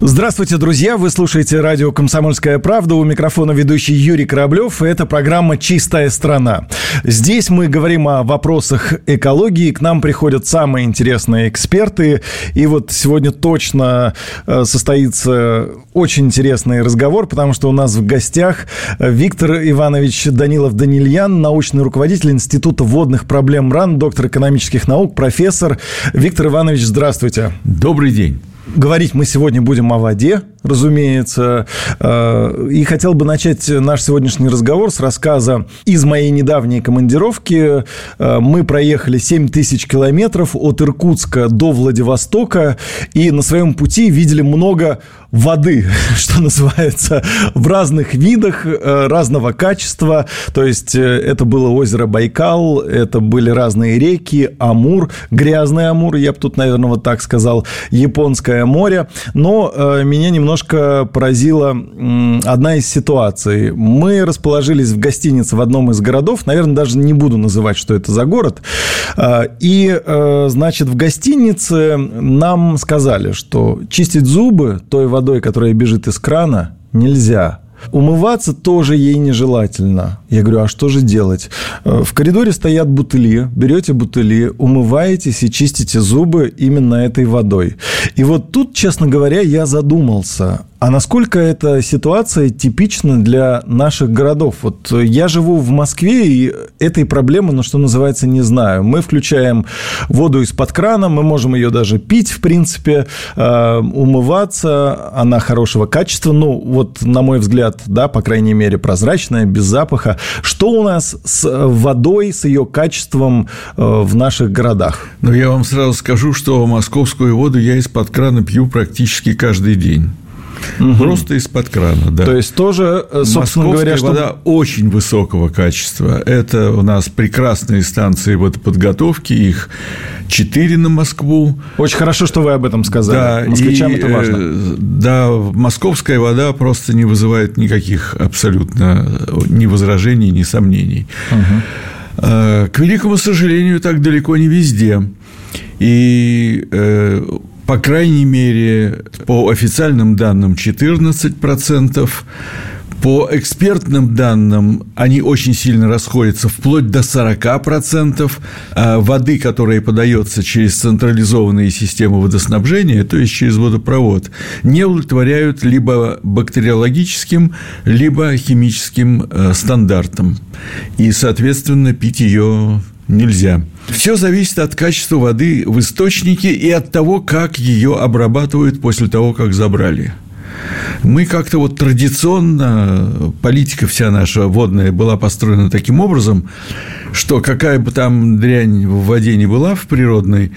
Здравствуйте, друзья! Вы слушаете радио «Комсомольская правда». У микрофона ведущий Юрий Кораблев. И это программа «Чистая страна». Здесь мы говорим о вопросах экологии. К нам приходят самые интересные эксперты. И вот сегодня точно э, состоится очень интересный разговор, потому что у нас в гостях Виктор Иванович Данилов-Данильян, научный руководитель Института водных проблем РАН, доктор экономических наук, профессор. Виктор Иванович, здравствуйте. Добрый день. Говорить мы сегодня будем о воде, разумеется. Э, и хотел бы начать наш сегодняшний разговор с рассказа из моей недавней командировки. Э, мы проехали 7 тысяч километров от Иркутска до Владивостока и на своем пути видели много воды, что называется, в разных видах, э, разного качества. То есть это было озеро Байкал, это были разные реки, Амур, грязный Амур, я бы тут, наверное, вот так сказал, японская Черное море. Но э, меня немножко поразила одна из ситуаций. Мы расположились в гостинице в одном из городов, наверное, даже не буду называть, что это за город. Э, и, э, значит, в гостинице нам сказали, что чистить зубы той водой, которая бежит из крана, нельзя. Умываться тоже ей нежелательно. Я говорю, а что же делать? Э, в коридоре стоят бутыли, берете бутыли, умываетесь и чистите зубы именно этой водой. И вот тут, честно говоря, я задумался, а насколько эта ситуация типична для наших городов? Вот я живу в Москве, и этой проблемы, ну, что называется, не знаю. Мы включаем воду из-под крана, мы можем ее даже пить, в принципе, э, умываться, она хорошего качества, ну, вот, на мой взгляд, да, по крайней мере, прозрачная, без запаха. Что у нас с водой, с ее качеством э, в наших городах? Ну, я вам сразу скажу, что московскую воду я из-под крана пью практически каждый день. Угу. Просто из-под крана, да. То есть тоже, э, собственно Московская говоря, что... вода очень высокого качества. Это у нас прекрасные станции водоподготовки, их четыре на Москву. Очень хорошо, что вы об этом сказали. Да, Москвичам и, это важно. Э, да, московская вода просто не вызывает никаких абсолютно ни возражений, ни сомнений. Угу. К великому сожалению, так далеко не везде. И по крайней мере, по официальным данным 14%, по экспертным данным они очень сильно расходятся, вплоть до 40% а воды, которая подается через централизованные системы водоснабжения, то есть через водопровод, не удовлетворяют либо бактериологическим, либо химическим э, стандартам. И, соответственно, пить ее нельзя. Все зависит от качества воды в источнике и от того, как ее обрабатывают после того, как забрали. Мы как-то вот традиционно, политика вся наша водная была построена таким образом, что какая бы там дрянь в воде не была в природной,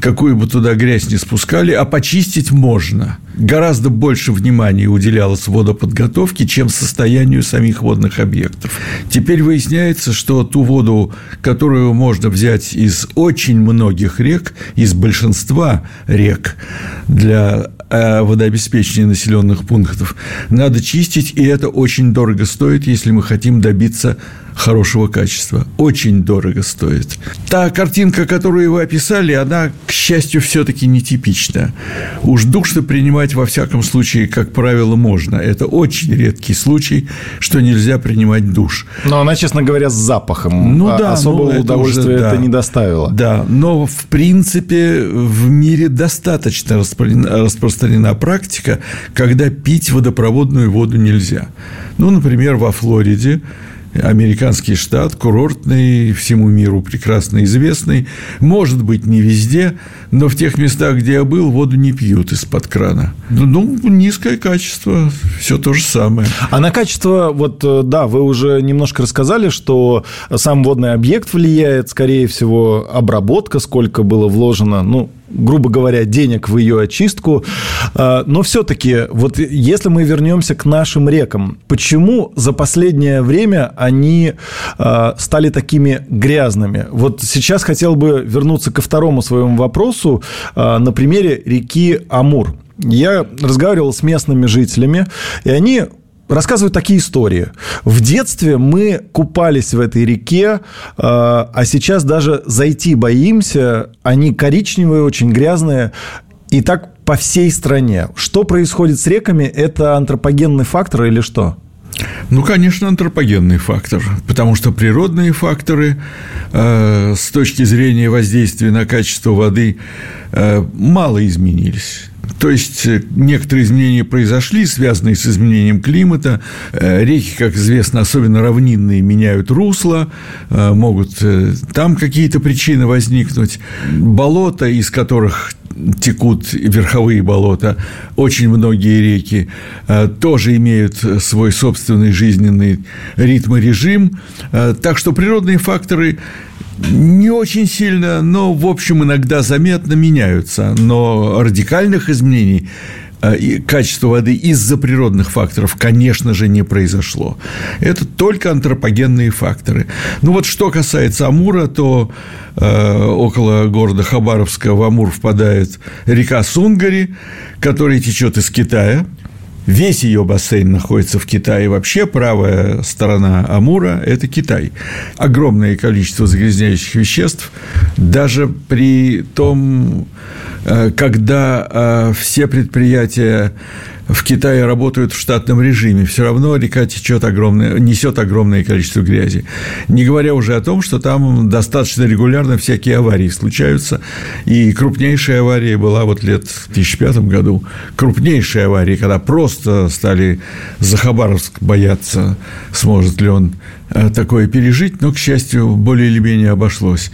какую бы туда грязь не спускали, а почистить можно. Гораздо больше внимания уделялось водоподготовке, чем состоянию самих водных объектов. Теперь выясняется, что ту воду, которую можно взять из очень многих рек, из большинства рек для э, водообеспечения населенных пунктов, надо чистить, и это очень дорого стоит, если мы хотим добиться хорошего качества. Очень дорого стоит. Та картинка, которую вы описали, она, к счастью, все-таки нетипична. Уж душ-то принимать во всяком случае, как правило, можно. Это очень редкий случай, что нельзя принимать душ. Но она, честно говоря, с запахом. Ну, а да, особого ну, удовольствия это, уже, это не доставило. Да, но в принципе в мире достаточно распространена практика, когда пить водопроводную воду нельзя. Ну, например, во Флориде американский штат, курортный, всему миру прекрасно известный. Может быть, не везде, но в тех местах, где я был, воду не пьют из-под крана. Ну, низкое качество, все то же самое. А на качество, вот, э, да, вы уже немножко рассказали, что сам водный объект влияет, скорее всего, обработка, сколько было вложено, ну, грубо говоря, денег в ее очистку. А, но все-таки, вот если мы вернемся к нашим рекам, почему за последнее время они а, стали такими грязными? Вот сейчас хотел бы вернуться ко второму своему вопросу а, на примере реки Амур. Я разговаривал с местными жителями, и они рассказывают такие истории. В детстве мы купались в этой реке, а сейчас даже зайти боимся. Они коричневые, очень грязные. И так по всей стране. Что происходит с реками? Это антропогенный фактор или что? Ну, конечно, антропогенный фактор, потому что природные факторы э, с точки зрения воздействия на качество воды э, мало изменились. То есть э, некоторые изменения произошли, связанные с изменением климата. Э, реки, как известно, особенно равнинные, меняют русло, э, могут там какие-то причины возникнуть. Болота, из которых текут верховые болота, очень многие реки тоже имеют свой собственный жизненный ритм и режим. Так что природные факторы не очень сильно, но, в общем, иногда заметно меняются. Но радикальных изменений э, качество воды из-за природных факторов, конечно же, не произошло. Это только антропогенные факторы. Ну вот что касается Амура, то э, около города Хабаровска в Амур впадает река Сунгари, которая течет из Китая. Весь ее бассейн находится в Китае. Вообще правая сторона Амура – это Китай. Огромное количество загрязняющих веществ. Даже при том, э, когда э, все предприятия в Китае работают в штатном режиме, все равно река течет огромное, несет огромное количество грязи. Не говоря уже о том, что там достаточно регулярно всякие аварии случаются. И крупнейшая авария была вот лет в 2005 году. Крупнейшая авария, когда просто стали за Хабаровск бояться, сможет ли он э, такое пережить, но, к счастью, более или менее обошлось.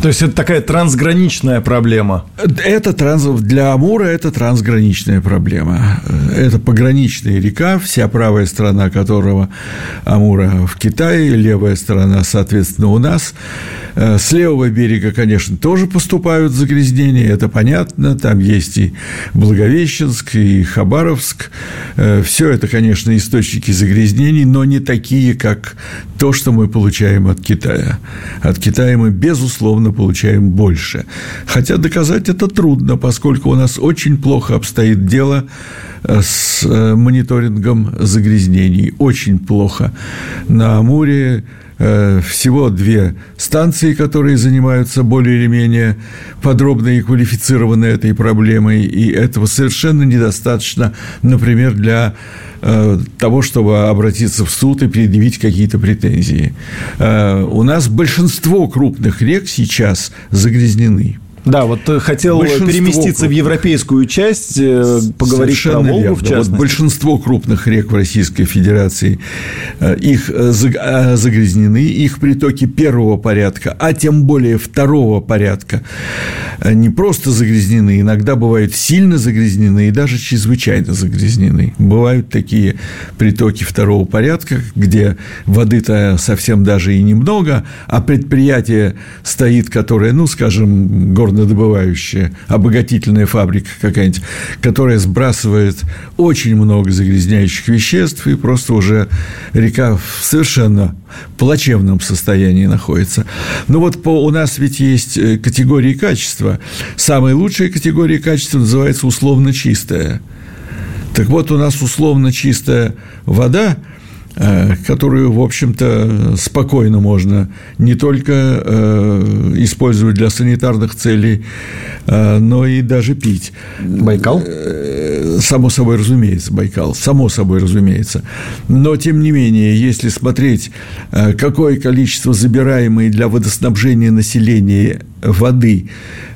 То есть это такая трансграничная проблема. Это транс... Для Амура это трансграничная проблема. Это пограничная река, вся правая сторона которого Амура в Китае, левая сторона, соответственно, у нас. Э, с левого берега, конечно, тоже поступают загрязнения, это понятно. Там есть и Благовещенск, и Хабаровск. Э, Все это, конечно, источники загрязнений, но не такие, как то, что мы получаем от Китая. От Китая мы, безусловно, ежегодно получаем больше. Хотя доказать это трудно, поскольку у нас очень плохо обстоит дело э, с э, мониторингом загрязнений. Очень плохо. На Амуре всего две станции, которые занимаются более или менее подробно и квалифицированно этой проблемой, и этого совершенно недостаточно, например, для Э, того, чтобы обратиться в суд и предъявить какие-то претензии. Э, у нас большинство крупных рек сейчас загрязнены. Да, вот э, хотел большинство переместиться в европейскую часть, э, поговорить Совершенно про Волгу, верно. в частности. Вот большинство крупных рек в Российской Федерации, э, их загрязнены, их притоки первого порядка, а тем более второго порядка, не просто загрязнены, иногда бывают сильно загрязнены и даже чрезвычайно загрязнены. Бывают такие притоки второго порядка, где воды-то совсем даже и немного, а предприятие стоит, которое, ну, скажем, горно горнодобывающая, обогатительная фабрика какая-нибудь, которая сбрасывает очень много загрязняющих веществ, и просто уже река в совершенно плачевном состоянии находится. Но вот по, у нас ведь есть э, категории качества. Самая лучшая категория качества называется условно чистая. Так вот, у нас условно чистая вода – которую, в общем-то, спокойно можно не только э, использовать для санитарных целей, э, но и даже пить. Байкал? Само собой разумеется, Байкал, само собой разумеется. Но, тем не менее, если смотреть, какое количество забираемой для водоснабжения населения воды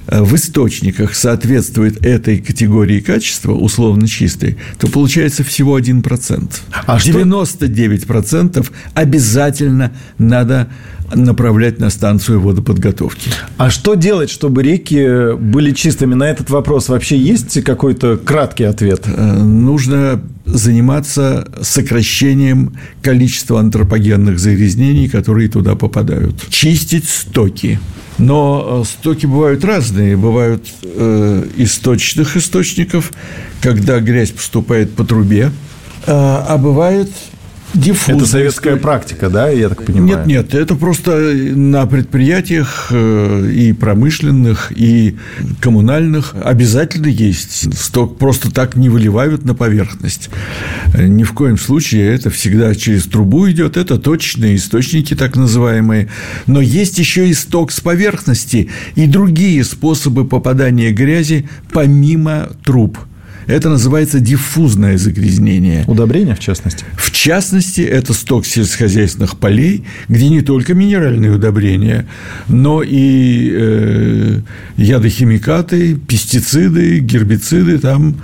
Э, в источниках соответствует этой категории качества, условно чистой, то получается всего 1%. А 99% что? обязательно надо направлять на станцию водоподготовки. А что делать, чтобы реки были чистыми? На этот вопрос вообще есть какой-то краткий ответ? Э, нужно заниматься сокращением количества антропогенных загрязнений, которые туда попадают. Чистить стоки. Но э, стоки бывают разные. Бывают э, источных источников, когда грязь поступает по трубе, э, а бывает Диффузность. Это советская практика, да, я так понимаю? Нет, нет, это просто на предприятиях э, и промышленных, и коммунальных обязательно есть. Сток просто так не выливают на поверхность. Ни в коем случае это всегда через трубу идет, это точные источники так называемые. Но есть еще и сток с поверхности и другие способы попадания грязи помимо труб – это называется диффузное загрязнение. Удобрение, в частности? В частности, это сток сельскохозяйственных полей, где не только минеральные удобрения, но и э, ядохимикаты, пестициды, гербициды. Там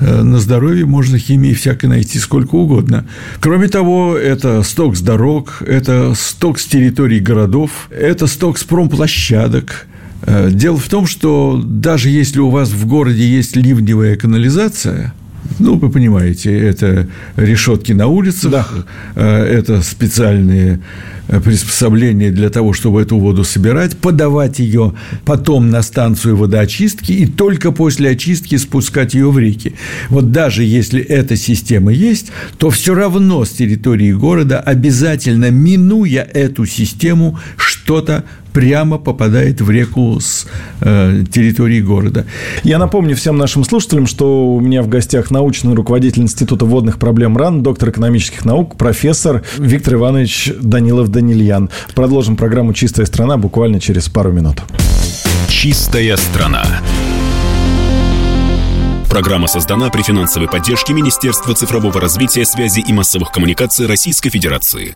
э, на здоровье можно химии всякой найти сколько угодно. Кроме того, это сток с дорог, это сток с территорий городов, это сток с промплощадок – дело в том, что даже если у вас в городе есть ливневая канализация, ну, вы понимаете, это решетки на улицах, да. Э, это специальные э, приспособления для того, чтобы эту воду собирать, подавать ее потом на станцию водоочистки и только после очистки спускать ее в реки. Вот даже если эта система есть, то все равно с территории города обязательно, минуя эту систему, что-то прямо попадает в реку с э, территории города. Я напомню всем нашим слушателям, что у меня в гостях научный руководитель Института водных проблем РАН, доктор экономических наук, профессор Виктор Иванович Данилов-Данильян. Продолжим программу «Чистая страна» буквально через пару минут. «Чистая страна». Программа создана при финансовой поддержке Министерства цифрового развития, связи и массовых коммуникаций Российской Федерации.